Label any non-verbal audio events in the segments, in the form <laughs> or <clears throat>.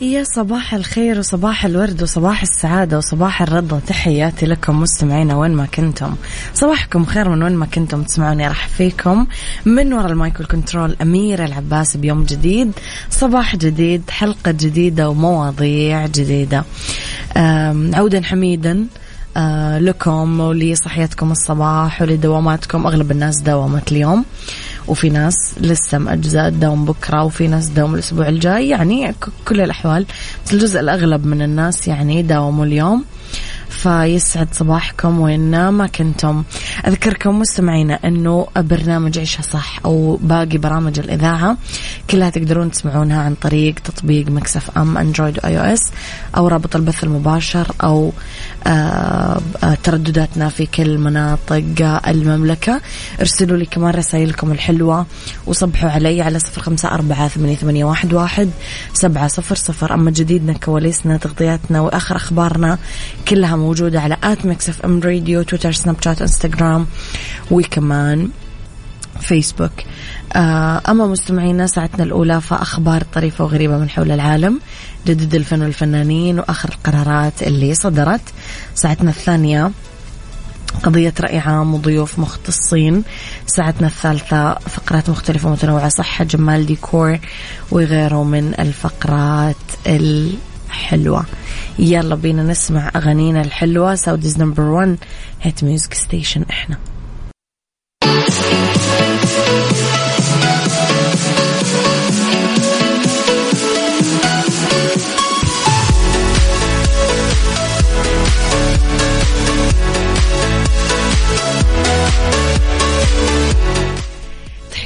يا صباح الخير وصباح الورد وصباح السعادة وصباح الرضا. تحياتي لكم مستمعينا وين ما كنتم. صباحكم خير من وين ما كنتم تسمعوني راح فيكم. من وراء ال mic وال control أميرة العباس بيوم جديد. صباح جديد حلقة جديدة ومواضيع جديدة. عودا حميدا آه، لكم ولصحيتكم الصباح ولدواماتكم. أغلب الناس داومت اليوم. وفي ناس لسه مأجزاء تداوم بكرة وفي ناس تداوم الأسبوع الجاي. يعني كل الأحوال بس الجزء الأغلب من الناس يعني داوموا اليوم. فيسعد صباحكم وين ما كنتم أذكركم مستمعينا أنه برنامج عيشها صح أو باقي برامج الإذاعة كلها تقدرون تسمعونها عن طريق تطبيق Mix FM Android و iOS أو رابط البث المباشر أو تردداتنا في كل مناطق المملكة. ارسلوا لي كمان رسائلكم الحلوة وصبحوا علي على صفر خمسة أربعة ثمانية واحد واحد سبعة صفر صفر. أما جديدنا كواليسنا تغطياتنا وآخر أخبارنا كلها موجودة على at Mix FM Radio تويتر سناب شات إنستغرام وكمان فيسبوك آه، أما مستمعينا ساعتنا الأولى فأخبار طريفة وغريبة من حول العالم. جديد الفن والفنانين وآخر القرارات اللي صدرت. ساعتنا الثانية قضية رأي عام وضيوف مختصين. ساعتنا الثالثة فقرات مختلفة ومتنوعة صحة جمال ديكور وغيره من الفقرات الحلوة. يلا بينا نسمع أغانينا الحلوة. Saudi's number 1 hit music station إحنا.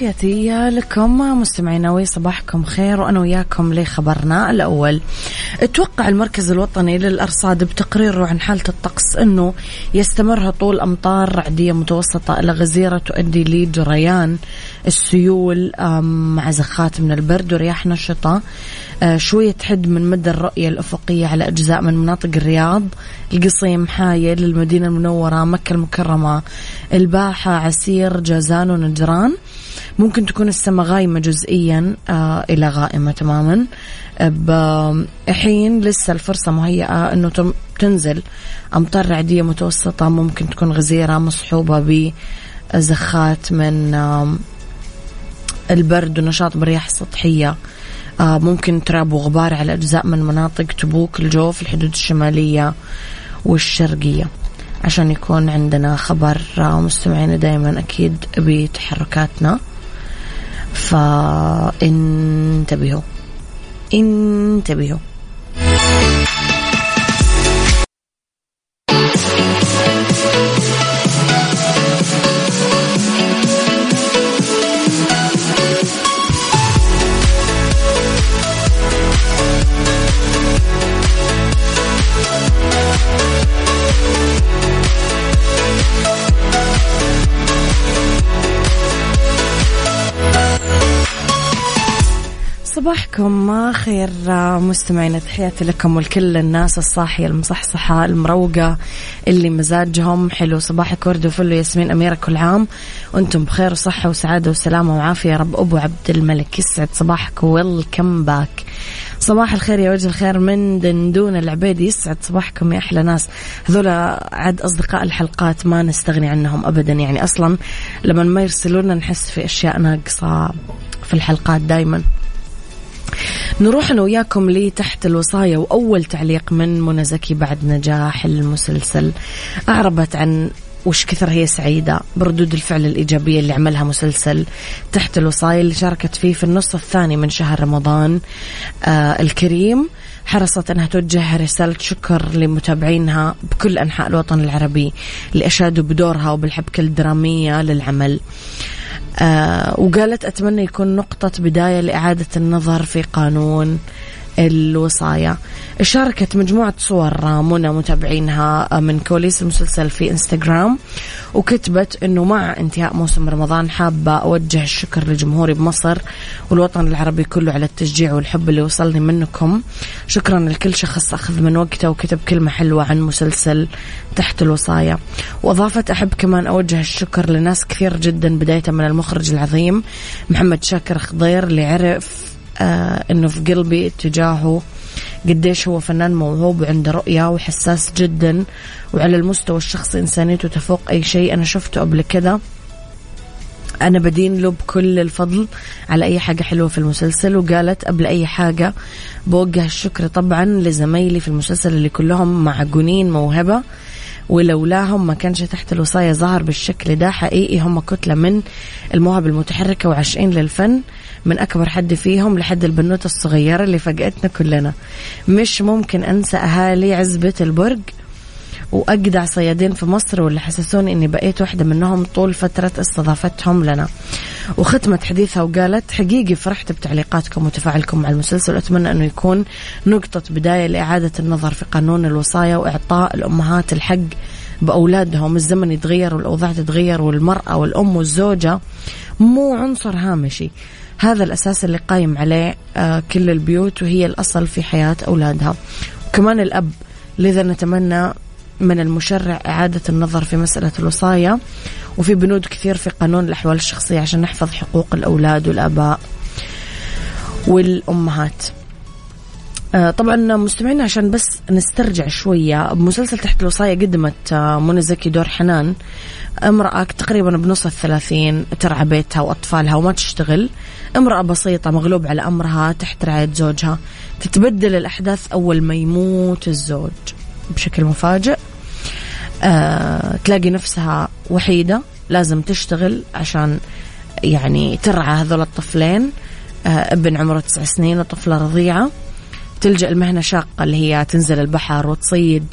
تحياتي لكم مستمعينا صباحكم خير وأنا وياكم لخبرنا الأول. توقع المركز الوطني للأرصاد بتقريره عن حالة الطقس إنه يستمر هطول أمطار رعدية متوسطة إلى غزيرة تؤدي لجريان السيول مع زخات من البرد ورياح نشطة آه، شوية تحد من مدى الرؤية الأفقية على أجزاء من مناطق الرياض، القصيم، حايل، المدينة المنورة، مكة المكرمة، الباحة، عسير، جازان ونجران. ممكن تكون السماء غايمة جزئيا آه إلى غائمة تماما. حين لسه الفرصة مهيئة أنه تنزل أمطار رعدية متوسطة ممكن تكون غزيرة مصحوبة بزخات من آه البرد ونشاط برياح سطحية. آه ممكن تراب وغبار على أجزاء من مناطق تبوك الجوف الحدود الشمالية والشرقية. عشان يكون عندنا خبر آه، مستمعينا دائما أكيد بتحركاتنا. فإنتبهوا. إنتبهوا. صباحكم. خير مستمعين تحياتي لكم ولكل الناس الصاحية المصحصحة المروقة اللي مزاجهم حلو. صباحك ورد وفل ياسمين أميرة كل عام. وأنتم بخير وصحة وسعادة وسلامة وعافية. يا رب أبو عبد الملك يسعد صباحك. ويلكم باك صباح الخير يا وجه الخير من دندون العبيدي يسعد صباحكم يا أحلى ناس. هذول عد أصدقاء الحلقات ما نستغني عنهم أبدا. يعني أصلا لما ما يرسلونا نحس في أشياء ناقصة في الحلقات دايما. نروح أنا وياكم لتحت الوصاية وأول تعليق من منى زكي بعد نجاح المسلسل. أعربت عن وش كثر هي سعيدة بردود الفعل الإيجابية اللي عملها مسلسل تحت الوصاية اللي شاركت فيه في النصف الثاني من شهر رمضان. آه الكريم حرصت أنها توجه رسالة شكر لمتابعينها بكل أنحاء الوطن العربي اللي أشادوا بدورها وبالحبكة الدرامية للعمل. وقالت أتمنى يكون نقطة بداية لإعادة النظر في قانون. الوصايا. شاركت مجموعة صور منى متابعينها من كواليس المسلسل في إنستغرام وكتبت إنه مع انتهاء موسم رمضان حابة أوجه الشكر لجمهوري بمصر والوطن العربي كله على التشجيع والحب اللي وصلني منكم. شكرا لكل شخص أخذ من وقته وكتب كلمة حلوة عن مسلسل تحت الوصايا. وأضافت أحب كمان أوجه الشكر لناس كثير جدا بداية من المخرج العظيم محمد شاكر خضير اللي عرف إنه في قلبي اتجاهه قديش هو فنان موهوب وعنده رؤية وحساس جدا وعلى المستوى الشخصي إنسانيته تفوق أي شيء. أنا شفته قبل كده. أنا بدين له بكل الفضل على أي حاجة حلوة في المسلسل وقالت قبل أي حاجة بوجه الشكر طبعا لزمايلي في المسلسل اللي كلهم معجونين موهبة. ولولاهم ما كانش تحت الوصاية ظهر بالشكل ده حقيقي هم كتلة من المواهب المتحركة وعاشقين للفن من أكبر حد فيهم لحد البنوتة الصغيرة اللي فاجأتنا كلنا. مش ممكن أنسى أهالي عزبة البرج وأجدع صيادين في مصر واللي حسسوني إني بقيت واحدة منهم طول فترة استضافتهم لنا. وختمت حديثها وقالت حقيقي فرحت بتعليقاتكم وتفاعلكم مع المسلسل وأتمنى أنه يكون نقطة بداية لإعادة النظر في قانون الوصايا وإعطاء الأمهات الحق بأولادهم. الزمن يتغير والأوضاع تتغير والمرأة والأم والزوجة مو عنصر هامشي. هذا الأساس اللي قايم عليه آه، كل البيوت وهي الأصل في حياة أولادها. وكمان الأب لذا نتمنى من المشرع إعادة النظر في مسألة الوصايا وفي بنود كثير في قانون الأحوال الشخصية عشان نحفظ حقوق الأولاد والآباء والأمهات. آه، طبعا مستمعينا عشان بس نسترجع شوية بمسلسل تحت الوصاية قدمت آه، منى زكي دور حنان امرأة تقريبا بنص الثلاثين ترعى بيتها وأطفالها وما تشتغل. امرأة بسيطة مغلوب على أمرها تحت رعاية زوجها. تتبدل الأحداث أول ما يموت الزوج بشكل مفاجئ. آه، تلاقي نفسها وحيدة لازم تشتغل عشان يعني ترعى هذول الطفلين. آه، ابن عمره تسع سنين وطفلة رضيعة. تلجأ المهنة شاقة اللي هي تنزل البحر وتصيد.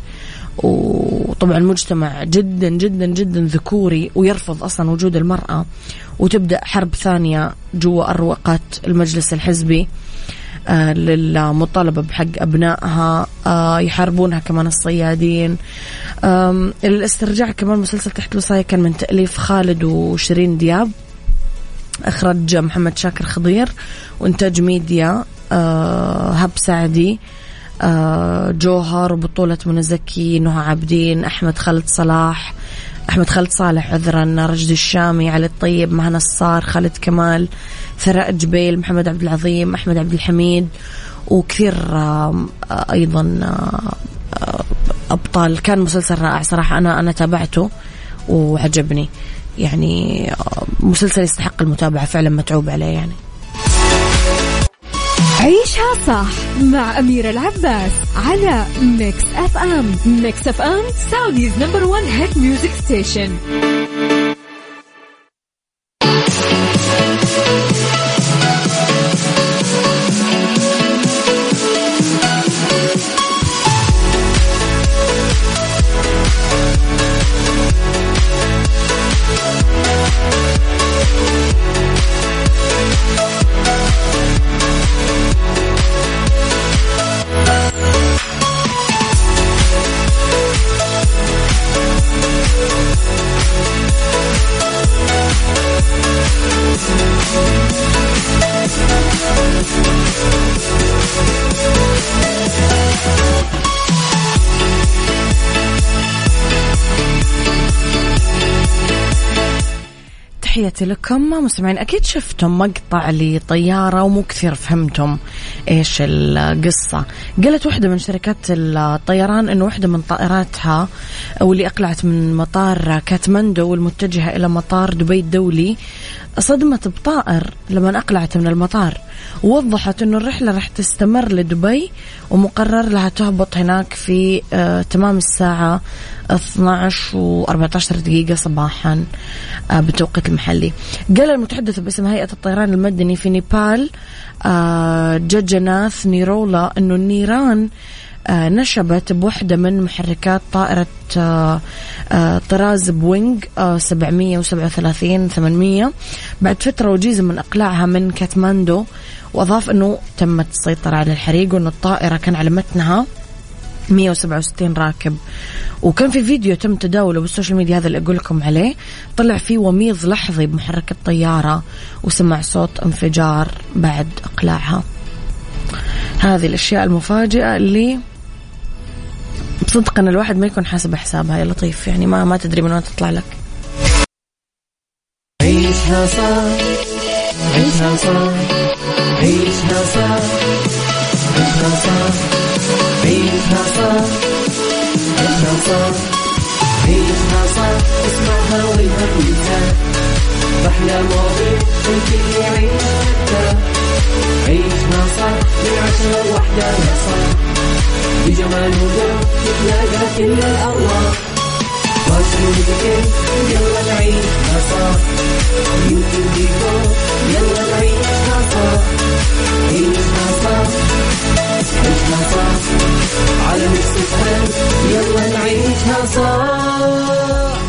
وطبعا المجتمع جدا جدا جدا ذكوري ويرفض أصلا وجود المرأة. وتبدأ حرب ثانية جوا أروقة المجلس الحزبي. للمطالبة بحق أبنائها آه، يحاربونها كمان الصيادين. الاسترجاع كمان مسلسل تحت الوصاية كان من تأليف خالد وشيرين دياب. إخراج محمد شاكر خضير وإنتاج ميديا آه، هب سعدي جوهر وبطولة منى زكي نهى عابدين أحمد خالد صلاح أحمد خالد صالح عذرا رشدي الشامي علي الطيب مهنا الصار خالد كمال. ثراء جبيل محمد عبد العظيم أحمد عبد الحميد وكثير أيضا أبطال. كان مسلسل رائع صراحة أنا أنا تابعته وعجبني. يعني مسلسل يستحق المتابعة فعلا متعوب عليه يعني. عيشها صح مع أميرة العباس على Mix FM Mix FM Saudi's number one hit music station تحياتي لكم مستمعين. أكيد شفتم مقطع لطيارة ومو كثير فهمتم إيش القصة. قالت واحدة من شركات الطيران أنه واحدة من طائراتها واللي أقلعت من مطار كاتماندو والمتجهة إلى مطار دبي الدولي صدمت بطائر لما أقلعت من المطار. ووضحت أنه الرحلة راح تستمر لدبي ومقرر لها تهبط هناك في آه تمام الساعة 12 و 14 دقيقة صباحا آه بالتوقيت المحلي. قال المتحدث باسم هيئة الطيران المدني في نيبال آه ججناث نيرولا أنه النيران نشبت بوحدة من محركات طائرة آه، آه، طراز بوينغ 737 800 بعد فترة وجيزة من إقلاعها من كاتماندو وأضاف أنه تمت السيطرة على الحريق وأن الطائرة كان على متنها 167 راكب. وكان في فيديو تم تداوله بالسوشيال ميديا هذا اللي أقول لكم عليه. طلع فيه وميض لحظي بمحرك الطياره وسمع صوت انفجار بعد إقلاعها. هذه الأشياء المفاجئة اللي بصدق ان الواحد ما يكون حاسب حسابها يا لطيف. يعني ما ما تدري من وين تطلع لك. عيشها صار عيشها صار عيشها صار عيشها صار عيشها صار عيشها صار عيشها صار. اسمعها والهم ينزاح باحلى مواضيع الكل يعيش عيشها صار من عشرة لوحدة صاح بجمال وذوق تتلاقى كل الأرواح فاشل وذكر يلا نعيشها صح beauty وديكور يلا نعيشها صح عيشها صح عيشها صح على Mix يلا نعيشها صح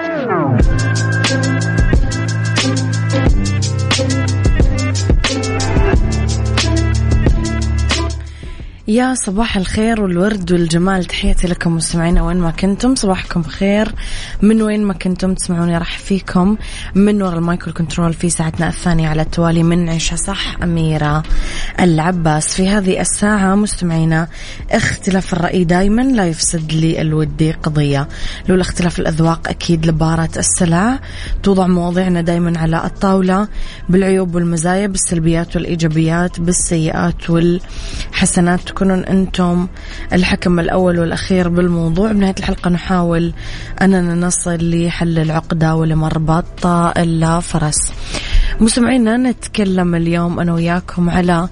يا صباح الخير والورد والجمال. تحياتي لكم مستمعينا وين ما كنتم. صباحكم خير من وين ما كنتم تسمعوني أرحب فيكم. من وراء المايك والكنترول في ساعتنا الثانية على التوالي من عيشها صح أميرة العباس. في هذه الساعة مستمعينا اختلاف الرأي دايما لا يفسد للود قضية. لولا اختلاف الأذواق أكيد لبارت السلع. توضع مواضيعنا دايما على الطاولة بالعيوب والمزايا بالسلبيات والإيجابيات بالسيئات والحسنات. تكونون أنتم الحكم الأول والأخير بالموضوع. بنهاية الحلقة نحاول أننا نصل لحل العقدة ولمربط الفرس. مستمعينا نتكلم اليوم أنا وياكم على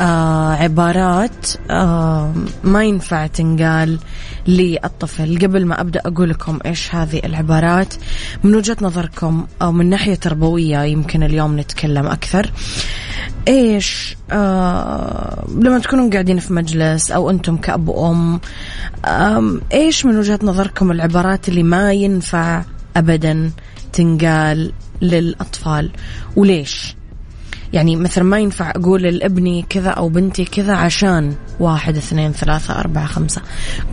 آه عبارات آه ما ينفع تنقال للطفل. قبل ما أبدأ أقول لكم إيش هذه العبارات من وجهة نظركم أو من ناحية تربوية يمكن اليوم نتكلم أكثر. إيش آه لما تكونوا قاعدين في مجلس أو أنتم كأب وأم آه إيش من وجهة نظركم العبارات اللي ما ينفع أبدا تنقال للأطفال؟ وليش؟ يعني مثلا ما ينفع أقول لابني كذا أو بنتي كذا عشان واحد اثنين ثلاثة أربعة خمسة.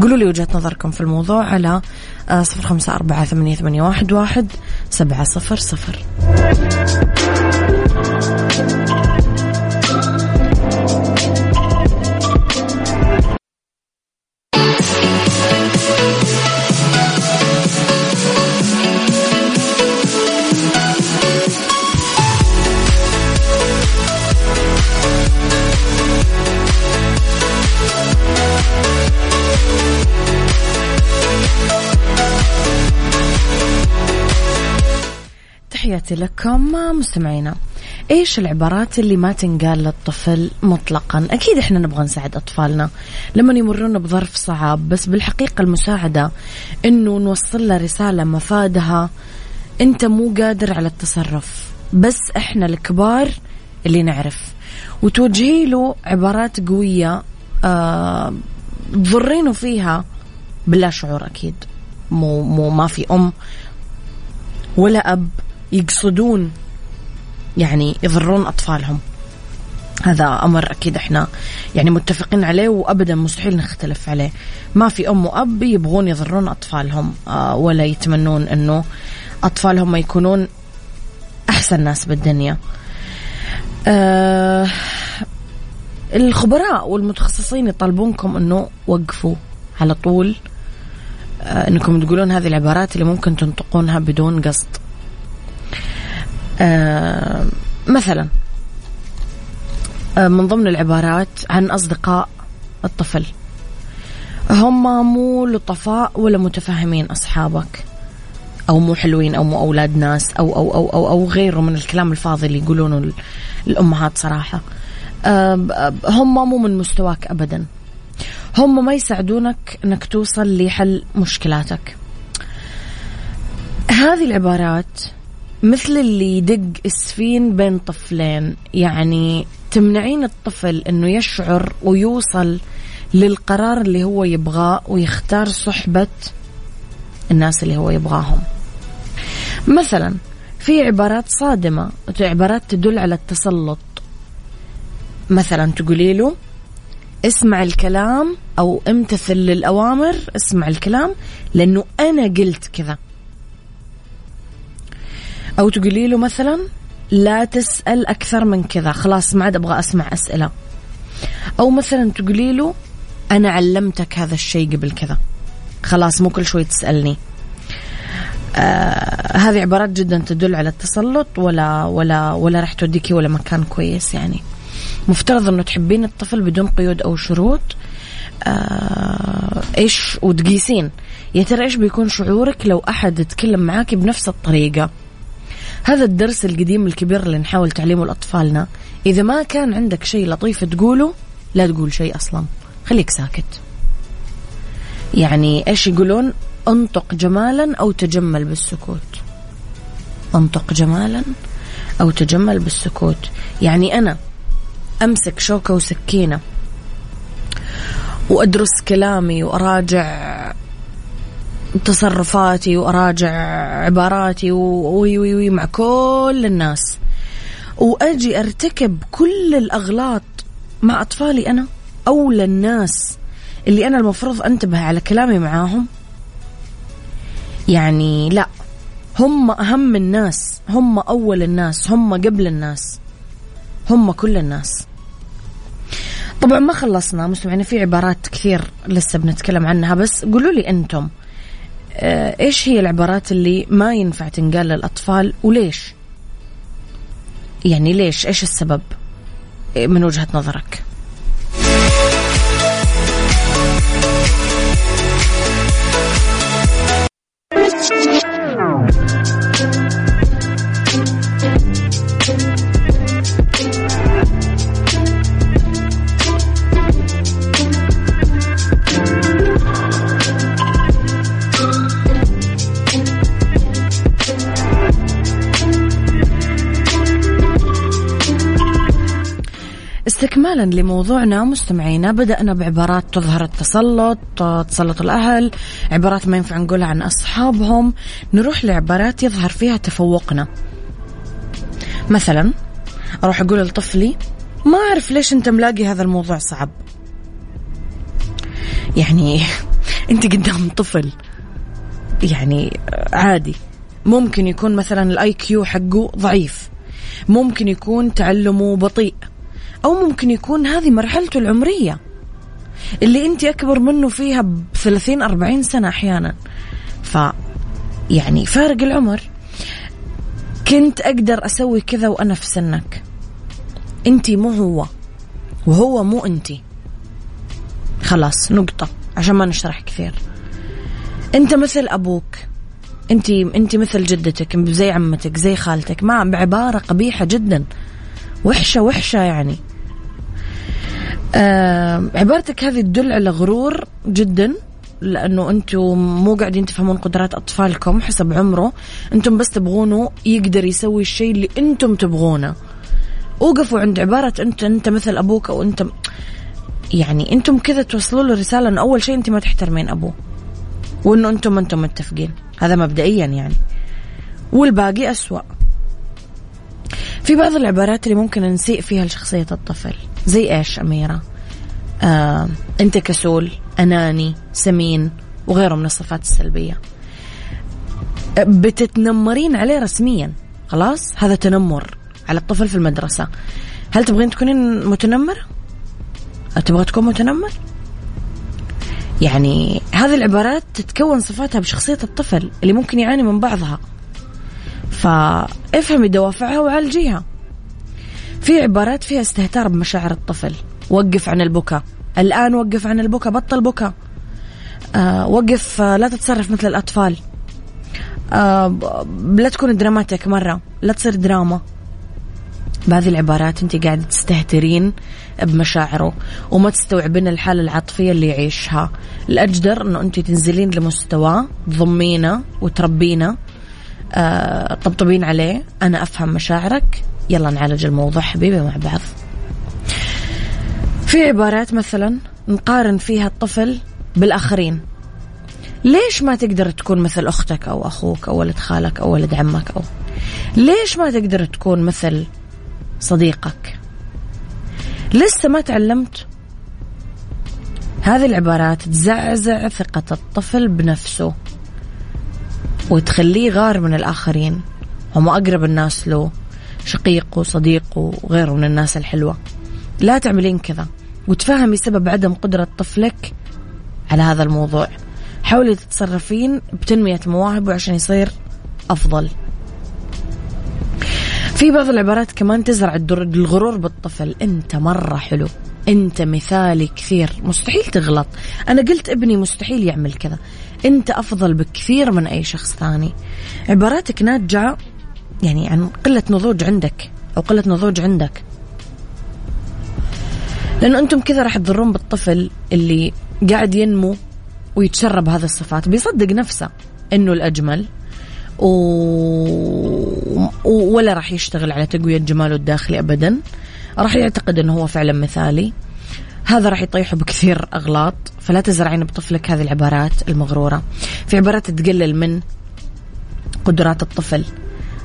قولوا لي وجهة نظركم في الموضوع على آه، صفر خمسة أربعة ثمانية, ثمانية واحد, واحد سبعة صفر صفر. تحياتي لكم مستمعينا. إيش العبارات اللي ما تنقال للطفل مطلقا؟ أكيد إحنا نبغى نساعد أطفالنا. لما يمرون بظرف صعب بس بالحقيقة المساعدة إنه نوصل له رسالة مفادها. أنت مو قادر على التصرف بس إحنا الكبار اللي نعرف. وتوجهي له عبارات قوية آه تضرينه فيها بلا شعور أكيد. مو مو ما في أم ولا أب. يقصدون يعني يضرون أطفالهم. هذا أمر أكيد إحنا يعني متفقين عليه وأبدا مستحيل نختلف عليه. ما في أم وأب يبغون يضرون أطفالهم آه، ولا يتمنون أنه أطفالهم ما يكونون أحسن ناس بالدنيا. آه الخبراء والمتخصصين يطالبونكم أنه وقفوا على طول. آه أنكم تقولون هذه العبارات اللي ممكن تنطقونها بدون قصد. مثلا آه، من ضمن العبارات عن أصدقاء الطفل. هم مو لطفاء ولا متفاهمين أصحابك أو مو حلوين أو مو أولاد ناس أو أو أو أو, أو غيره من الكلام الفاضي اللي يقولونه الأمهات صراحة. هم مو من مستواك أبدا. هم ما يساعدونك أنك توصل لحل مشكلاتك. هذه العبارات مثل اللي يدق اسفين بين طفلين. يعني تمنعين الطفل إنه يشعر ويوصل للقرار اللي هو يبغاه ويختار صحبة الناس اللي هو يبغاهم. مثلا في عبارات صادمة عبارات تدل على التسلط. مثلا تقولي له اسمع الكلام أو امتثل للأوامر اسمع الكلام لأنه أنا قلت كذا. أو تقولي له مثلا لا تسأل أكثر من كذا. خلاص ما عاد أبغى أسمع أسئلة. أو مثلا تقولي له أنا علمتك هذا الشيء قبل كذا. خلاص مو كل شوي تسألني. آه هذه عبارات جدا تدل على التسلط ولا ولا ولا راح توديكي ولا مكان كويس يعني. مفترض إنه تحبين الطفل بدون قيود أو شروط. آه إيش وتقيسين. يا ترى إيش بيكون شعورك لو أحد يتكلم معاكي بنفس الطريقة؟ هذا الدرس القديم الكبير اللي نحاول تعليمه لأطفالنا. إذا ما كان عندك شيء لطيف تقوله لا تقول شيء أصلا. خليك ساكت. يعني إيش يقولون؟ انطق جمالا أو تجمل بالسكوت. انطق جمالا أو تجمل بالسكوت. يعني أنا أمسك شوكة وسكينة وأدرس كلامي وأراجع تصرفاتي وأراجع عباراتي وي وي وي مع كل الناس. وأجي أرتكب كل الأغلاط مع أطفالي أنا أولى الناس اللي أنا المفروض أنتبه على كلامي معاهم. يعني لا هم أهم الناس هم أول الناس هم قبل الناس هم كل الناس. طبعا ما خلصنا مستمعين في عبارات كثير لسه بنتكلم عنها بس قولوا لي أنتم آه، إيش هي العبارات اللي ما ينفع تنقال للأطفال وليش؟ يعني ليش؟ إيش السبب؟ من وجهة نظرك؟ استكمالا لموضوعنا. مستمعينا بدأنا بعبارات تظهر التسلط تسلط الأهل عبارات ما ينفع نقولها عن أصحابهم. نروح لعبارات يظهر فيها تفوقنا. مثلا أروح أقول لطفلي ما أعرف ليش أنت ملاقي هذا الموضوع صعب. يعني <laughs> أنت قدام طفل. يعني عادي. ممكن يكون مثلا ال IQ حقه ضعيف. ممكن يكون تعلمه بطيء. أو ممكن يكون هذه مرحلته العمرية اللي أنت أكبر منه فيها بثلاثين أربعين سنة أحيانا. ف يعني فارق العمر. كنت أقدر أسوي كذا وأنا في سنك. أنت مو هو. وهو مو أنت. خلاص نقطة. عشان ما نشرح كثير. أنت مثل أبوك. أنت أنت مثل جدتك زي عمتك زي خالتك. ما بعبارة قبيحة جدا. وحشة وحشة يعني. آه عبارتك هذه تدل على غرور جدا لأنه أنتم مو قاعدين تفهمون قدرات أطفالكم حسب عمره. أنتم بس تبغونه يقدر يسوي الشيء اللي أنتم تبغونه. وقفوا عند عبارة أنت أنت مثل أبوك أو أنت يعني أنتم كذا توصلوا له رسالة انه أول شيء أنت ما تحترمين أبوه. وإنه أنتم ما أنتم متفقين. هذا مبدئيا يعني. والباقي أسوأ. في بعض العبارات اللي ممكن نسيء فيها لشخصية الطفل. زي إيش أميرة؟ آه، أنت كسول أناني سمين وغيره من الصفات السلبية. بتتنمرين عليه رسميا خلاص؟ هذا تنمر على الطفل في المدرسة. هل تبغين تكونين متنمرة؟ تبغى تكون متنمر؟ يعني هذه العبارات تتكون صفاتها بشخصية الطفل اللي ممكن يعاني من بعضها. فافهمي دوافعها وعالجيها. في عبارات فيها استهتار بمشاعر الطفل. وقف عن البكاء. الآن وقف عن البكاء بطل بكاء. آه وقف آه لا تتصرف مثل الأطفال. آه لا تكون دراماتيك مرة. لا تصير دراما. بهذه العبارات انت قاعدة تستهترين بمشاعره وما تستوعبين الحالة العاطفية اللي يعيشها. الأجدر إنه انت تنزلين لمستواه تضمينه وتربينه. آه طبطبين عليه. أنا أفهم مشاعرك. يلا نعالج الموضوع حبيبي مع بعض. في عبارات مثلا نقارن فيها الطفل بالآخرين. ليش ما تقدر تكون مثل أختك أو أخوك أو ولد خالك أو ولد عمك أو ليش ما تقدر تكون مثل صديقك؟ لسه ما تعلمت؟ هذه العبارات تزعزع ثقة الطفل بنفسه وتخليه غار من الآخرين. هم أقرب الناس له. شقيقه صديقه وغيره من الناس الحلوة. لا تعملين كذا وتفهمي سبب عدم قدرة طفلك على هذا الموضوع. حاولي تتصرفين بتنمية مواهبه عشان يصير أفضل. في بعض العبارات كمان تزرع الغرور بالطفل. أنت مرة حلو. أنت مثالي كثير. مستحيل تغلط. أنا قلت ابني مستحيل يعمل كذا. أنت أفضل بكثير من أي شخص ثاني. عباراتك ناتجة يعني عن قلة نضوج عندك أو قلة نضوج عندك. لأنه أنتم كذا راح تضرون بالطفل اللي قاعد ينمو ويتشرب هذه الصفات. بيصدق نفسه إنه الأجمل و... ولا راح يشتغل على تقوية جماله الداخلي ابدا. راح يعتقد إنه هو فعلا مثالي. هذا راح يطيحه بكثير أغلاط. فلا تزرعين بطفلك هذه العبارات المغرورة. في عبارات تقلل من قدرات الطفل.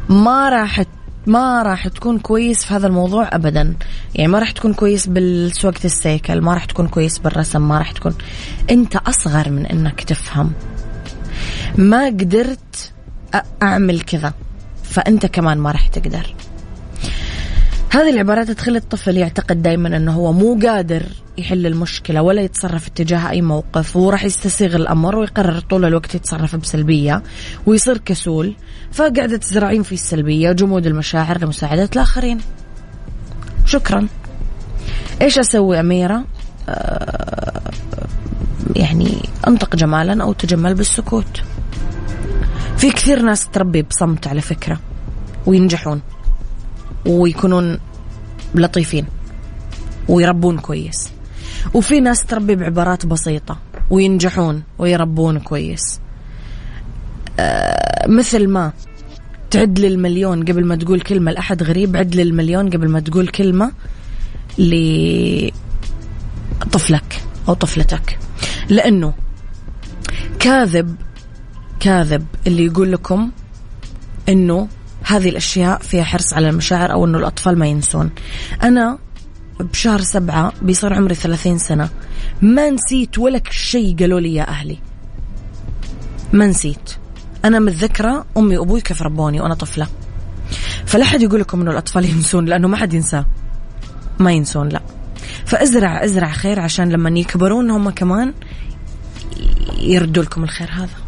ما راح ما راح تكون كويس في هذا الموضوع ابدا. يعني ما راح تكون كويس بالسواقة السيكل ما راح تكون كويس بالرسم ما راح تكون. أنت أصغر من إنك تفهم. ما قدرت أعمل كذا فأنت كمان ما راح تقدر. هذه العبارات تخلي الطفل يعتقد دائما إنه هو مو قادر يحل المشكلة ولا يتصرف اتجاه أي موقف وراح يستسيغ الأمر ويقرر طول الوقت يتصرف بسلبية ويصير كسول. فقاعدة تزرعين في السلبية جمود المشاعر لمساعدة الآخرين. شكرا. إيش أسوي أميرة؟ آه يعني أنطق جمالا أو تجمل بالسكوت. في كثير ناس تربي بصمت على فكرة وينجحون. ويكونون لطيفين ويربون كويس. وفي ناس تربي بعبارات بسيطة وينجحون ويربون كويس. آه مثل ما تعد للمليون قبل ما تقول كلمة لأحد غريب عد للمليون قبل ما تقول كلمة لطفلك أو طفلتك. لأنه كاذب كاذب اللي يقول لكم إنه هذه الأشياء فيها حرص على المشاعر أو إنه الأطفال ما ينسون. أنا بشهر سبعة بيصير عمري ثلاثين سنة. ما نسيت ولا شيء قالوا لي يا أهلي. ما نسيت. أنا متذكرة أمي وأبوي كيف ربوني وأنا طفلة. فلا حد يقول لكم إنه الأطفال <laughs> ينسون لأنه ما حد ينساه. ما ينسون لا. فأزرع أزرع خير عشان لما يكبرون هم كمان يردوا لكم الخير هذا.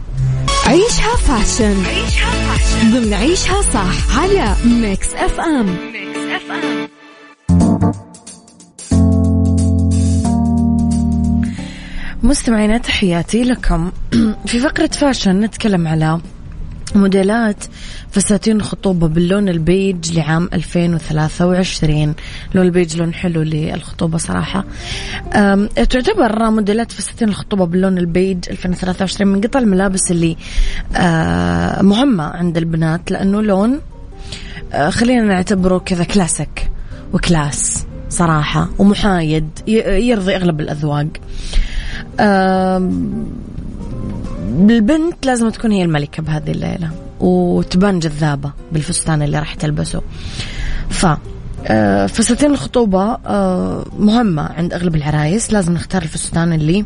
عيشها fashion. ضمن عيشها صح على Mix FM مستمعينا تحياتي لكم. <clears throat> في فقرة fashion نتكلم على موديلات فساتين خطوبة باللون البيج لعام 2023 لون البيج لون حلو للخطوبة صراحة. تعتبر موديلات فساتين الخطوبة باللون البيج 2023 من قطع الملابس اللي مهمة عند البنات لأنه لون خلينا نعتبره كذا classic و class صراحة ومحايد يرضي أغلب الأذواق. البنت لازم تكون هي الملكة بهذه الليلة وتبان جذابة بالفستان اللي راح تلبسه. ف آه، فساتين الخطوبة آه، مهمة عند أغلب العرايس. لازم نختار الفستان اللي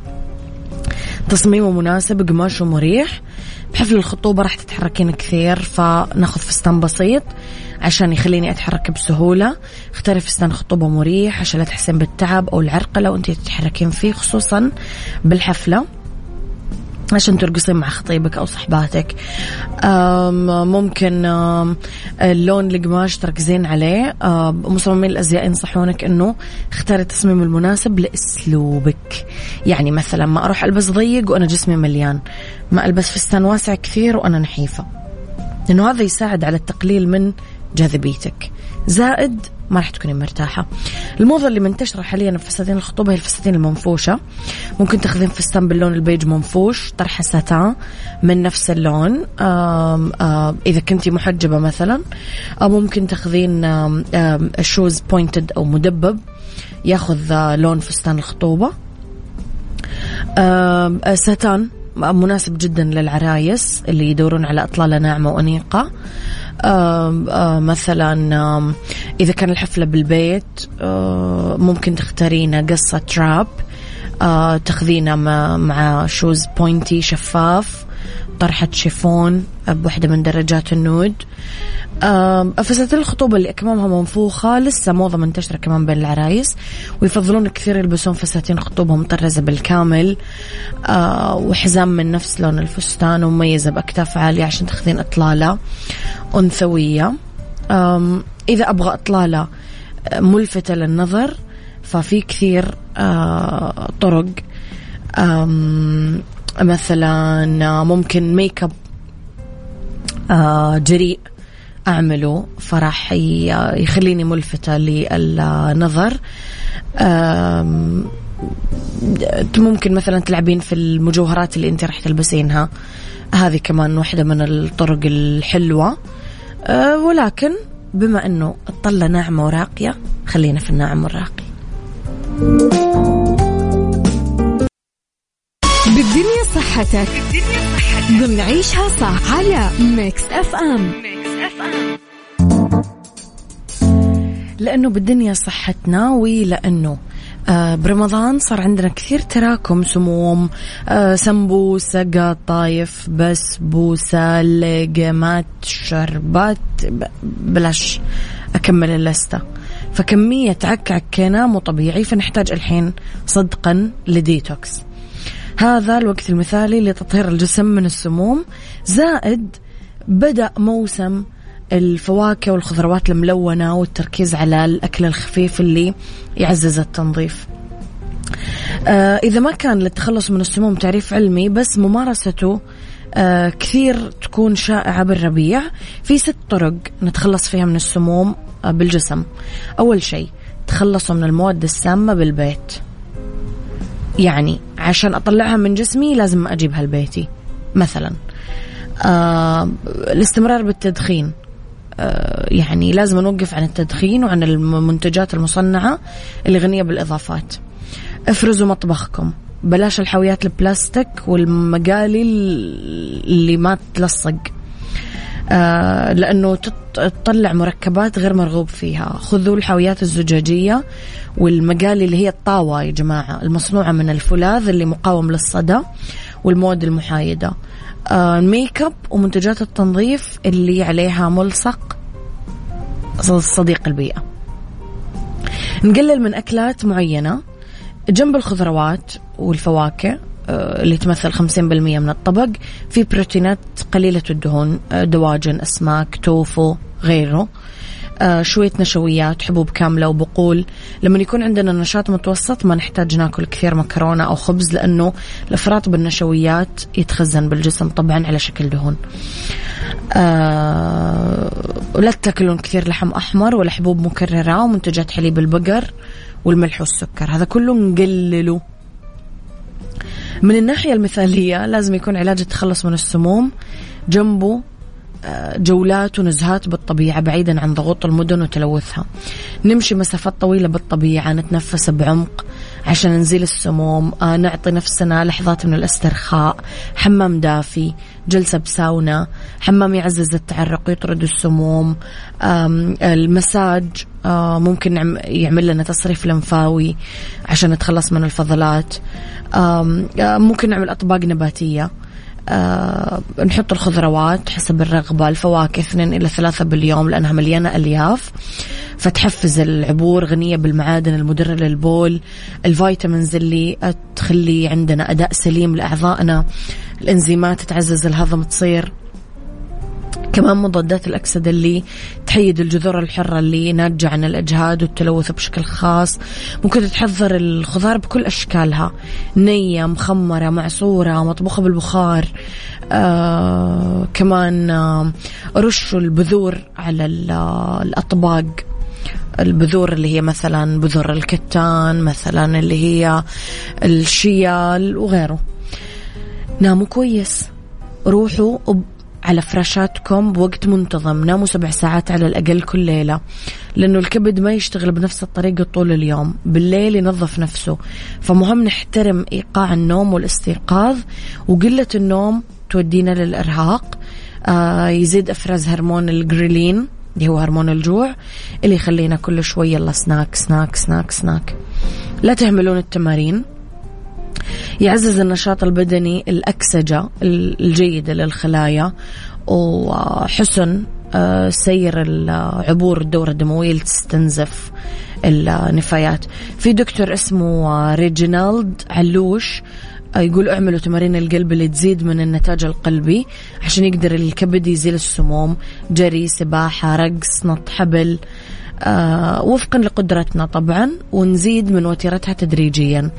تصميمه مناسب قماشه مريح بحفل الخطوبة راح تتحركين كثير فناخذ فستان بسيط عشان يخليني أتحرك بسهولة. اختاري فستان خطوبة مريح عشان لا تحسين بالتعب أو العرقلة وأنت تتحركين فيه خصوصا بالحفلة. عشان ترقصين مع خطيبك أو صحباتك. ممكن اللون القماش تركزين عليه. مصممين الأزياء ينصحونك إنه اختاري التصميم المناسب لأسلوبك. يعني مثلا ما أروح ألبس ضيق وأنا جسمي مليان. ما ألبس فستان واسع كثير وأنا نحيفة. لأنه هذا يساعد على التقليل من جاذبيتك. زائد ما راح تكوني مرتاحة. الموضة اللي منتشرة حاليا في فساتين الخطوبة هي الفساتين المنفوشة. ممكن تاخذين فستان باللون البيج منفوش طرحة ساتان من نفس اللون. آم آم إذا كنتي محجبة مثلا. أو ممكن تاخذين shoes pointed أو مدبب. ياخذ آه، لون فستان الخطوبة. ساتان مناسب جدا للعرايس اللي يدورون على أطلالة ناعمة وأنيقة. مثلا إذا كان الحفلة بالبيت ممكن تختارين قصة strap تاخذينه مع shoes pointy شفاف. طرحة شيفون بوحدة من درجات ال nude. فساتين الخطوبة اللي أكمامها منفوخة لسه موضة منتشرة كمان بين العرايس ويفضلون كثير يلبسون فساتين خطوبة مطرزة بالكامل. وحزام من نفس لون الفستان ومميزة بأكتاف عالية عشان تاخذين إطلالة أنثوية. إذا أبغى إطلالة ملفتة للنظر ففي كثير طرق. مثلا ممكن make up آه، جريء أعمله فراح يخليني ملفتة للنظر. ممكن مثلا تلعبين في المجوهرات اللي أنت راح تلبسينها. هذه كمان واحدة من الطرق الحلوة. أه، ولكن بما إنه الطلة ناعمة وراقية خلينا في الناعم والراقي. بالدنيا صحتك. ضمن عيشها صح على ميكس اف ام لأنه بالدنيا صحتنا ولأنه آه برمضان صار عندنا كثير تراكم سموم آه سمبوسة قطايف بسبوسة لقمات شربات بلاش أكمل اللستة. فكمية عك عكينا مو طبيعي فنحتاج الحين صدقا لديتوكس. هذا الوقت المثالي لتطهير الجسم من السموم. زائد بدأ موسم الفواكه والخضروات الملونة والتركيز على الأكل الخفيف اللي يعزز التنظيف. آه إذا ما كان للتخلص من السموم تعريف علمي بس ممارسته آه كثير تكون شائعة بالربيع. في ست طرق نتخلص فيها من السموم آه بالجسم. أول شيء تخلصوا من المواد السامة بالبيت. يعني عشان أطلعها من جسمي لازم أجيبها لبيتي مثلا. آه الاستمرار بالتدخين. آه يعني لازم نوقف عن التدخين وعن المنتجات المصنعة اللي غنية بالإضافات. افرزوا مطبخكم. بلاش الحاويات البلاستيك والمقالي اللي ما تلصق. لأنه تطلع مركبات غير مرغوب فيها. خذوا الحاويات الزجاجية والمقالي اللي هي الطاوة يا جماعة المصنوعة من الفولاذ اللي مقاوم للصدى والمواد المحايدة. آه الميك اب ومنتجات التنظيف اللي عليها ملصق صديق البيئة. نقلل من أكلات معينة جنب الخضروات والفواكه. آه، اللي تمثل 50% من الطبق. في بروتينات قليلة الدهون آه، دواجن أسماك توفو غيره. آه شوية نشويات حبوب كاملة وبقول. لما يكون عندنا نشاط متوسط ما نحتاج ناكل كثير مكرونة أو خبز لأنه الإفراط بالنشويات يتخزن بالجسم طبعا على شكل دهون. آه ولا تاكلون كثير لحم أحمر ولا حبوب مكررة ومنتجات حليب البقر والملح والسكر. هذا كله نقلله. من الناحية المثالية لازم يكون علاج التخلص من السموم جنبه جولات ونزهات بالطبيعة بعيدا عن ضغوط المدن وتلوثها. نمشي مسافات طويلة بالطبيعة نتنفس بعمق. عشان نزيل السموم. آه نعطي نفسنا لحظات من الاسترخاء. حمام دافي جلسة بساونا. حمام يعزز التعرق ويطرد السموم. المساج آه ممكن يعمل لنا تصريف لمفاوي عشان نتخلص من الفضلات. آه ممكن نعمل أطباق نباتية. آه نحط الخضروات حسب الرغبة الفواكه اثنين إلى ثلاثة باليوم لأنها مليانة ألياف. فتحفز العبور غنية بالمعادن المدرة للبول الفيتامينز اللي تخلي عندنا أداء سليم لأعضائنا. الإنزيمات تعزز الهضم تصير. كمان مضادات الأكسدة اللي تحيد الجذور الحرة اللي ناتجة عن الإجهاد والتلوث بشكل خاص. ممكن تحضر الخضار بكل أشكالها. نية مخمرة معصورة مطبوخة بالبخار آه كمان آه رشوا البذور على الأطباق. البذور اللي هي مثلا بذور الكتان مثلا اللي هي الشيال وغيره. ناموا كويس. روحوا على فراشاتكم بوقت منتظم. ناموا سبع ساعات على الأقل كل ليلة لأنه الكبد ما يشتغل بنفس الطريقة طول اليوم. بالليل ينظف نفسه. فمهم نحترم إيقاع النوم والاستيقاظ وقلة النوم تودينا للإرهاق. آه يزيد إفراز هرمون الجريلين اللي هو هرمون الجوع اللي يخلينا كل شوية يلا سناك سناك سناك سناك. لا تهملون التمارين. يعزز النشاط البدني الأكسجة الجيدة للخلايا وحسن آه، سير العبور الدورة الدموية لتستنزف النفايات. في دكتور اسمه آه، ريجينالد علوش آه، يقول اعملوا تمارين القلب اللي تزيد من النتاج القلبي عشان يقدر الكبد يزيل السموم جري سباحة رقص نط حبل آه وفقا لقدرتنا طبعا ونزيد من وتيرتها تدريجيا.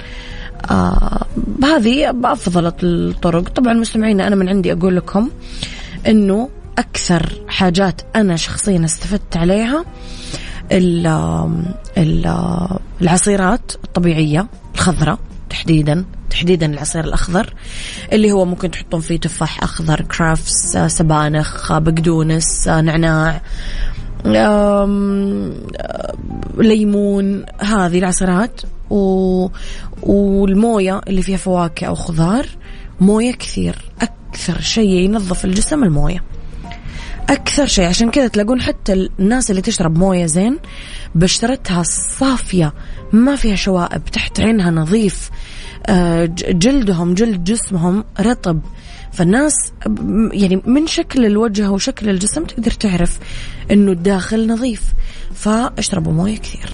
آه هذه بأفضل الطرق. طبعا مستمعينا أنا من عندي أقول لكم أنه أكثر حاجات أنا شخصيا استفدت عليها ال ال العصيرات الطبيعية الخضراء تحديدا تحديدا العصير الأخضر اللي هو ممكن تحطون فيه تفاح أخضر كرافس سبانخ بقدونس نعناع ليمون هذه العصيرات. و... والموية اللي فيها فواكه أو خضار موية كثير. أكثر شيء ينظف الجسم الموية. أكثر شيء عشان كذا تلاقون حتى الناس اللي تشرب موية زين بشرتها صافية ما فيها شوائب تحت عينها نظيف آه، جلدهم جلد جسمهم رطب. فالناس يعني من شكل الوجه وشكل الجسم تقدر تعرف إنه الداخل نظيف. فاشربوا موية كثير.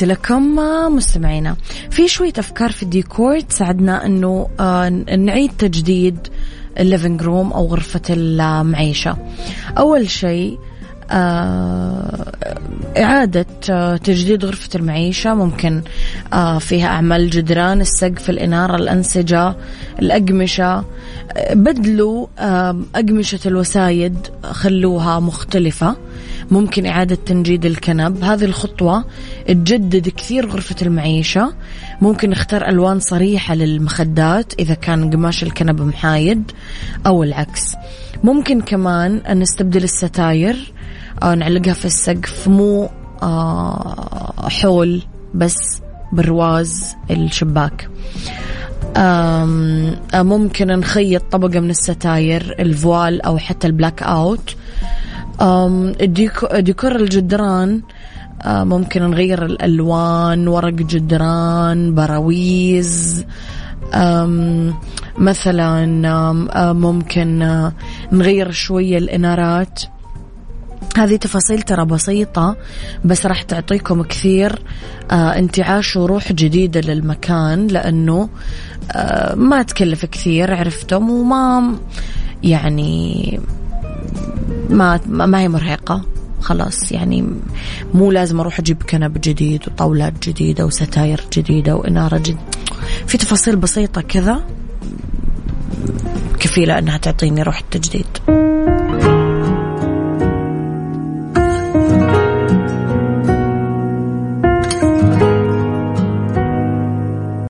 تحياتي لكم مستمعينا في شوية أفكار في الديكور تساعدنا أنه آه، نعيد تجديد ال living room أو غرفة المعيشة. أول شيء آه، إعادة آه، تجديد غرفة المعيشة ممكن فيها أعمال جدران السقف الإنارة الأنسجة الأقمشة. بدلوا أقمشة الوسايد خلوها مختلفة. ممكن إعادة تنجيد الكنب. هذه الخطوة تجدد كثير غرفة المعيشة. ممكن نختار ألوان صريحة للمخدات إذا كان قماش الكنب محايد أو العكس. ممكن كمان نستبدل الستاير أو نعلقها في السقف مو آه، حول بس برواز الشباك. ممكن نخيط طبقة من الستاير ال voile أو حتى ال blackout. ديكور الجدران ممكن نغير الألوان ورق جدران براويز مثلا ممكن نغير شوية الإنارات. هذه تفاصيل ترى بسيطة بس راح تعطيكم كثير انتعاش وروح جديدة للمكان لأنه ما تكلف كثير عرفتم وما يعني ما ما هي مرهقة. خلاص يعني مو لازم أروح أجيب كنب جديد وطاولات جديدة وستاير جديدة وإنارة جديده في تفاصيل بسيطة كذا كفيلة إنها تعطيني روح التجديد.